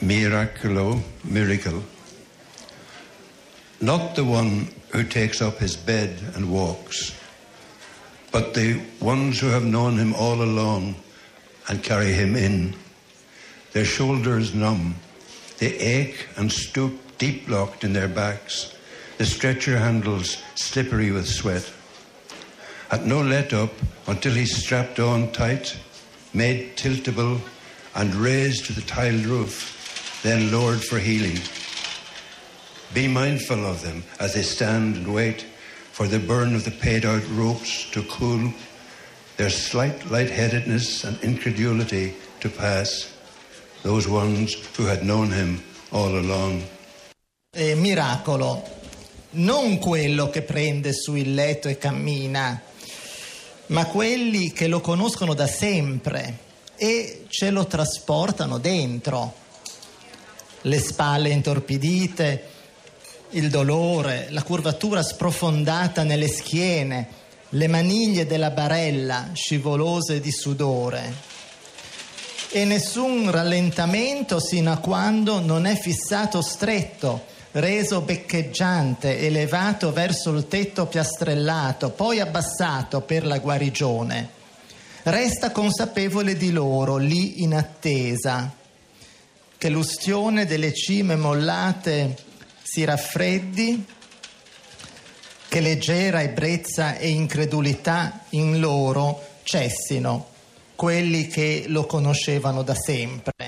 miraculo, miracle. Not the one who takes up his bed and walks, but the ones who have known him all along and carry him in. Their shoulders numb, they ache and stoop deep locked in their backs, the stretcher handles slippery with sweat. At no let up until he's strapped on tight, made tiltable, and raised to the tiled roof, then lowered for healing. Be mindful of them as they stand and wait for the burn of the paid out ropes to cool, their slight lightheadedness and incredulity to pass, those ones who had known him all along. Eh, miracolo, non quello che prende su il letto e cammina, ma quelli che lo conoscono da sempre e ce lo trasportano dentro. Le spalle intorpidite, il dolore, la curvatura sprofondata nelle schiene, le maniglie della barella scivolose di sudore. E nessun rallentamento sino a quando non è fissato stretto, reso beccheggiante, elevato verso il tetto piastrellato, poi abbassato per la guarigione. Resta consapevole di loro, lì in attesa, che l'ustione delle cime mollate si raffreddi, che leggera ebbrezza e incredulità in loro cessino, quelli che lo conoscevano da sempre.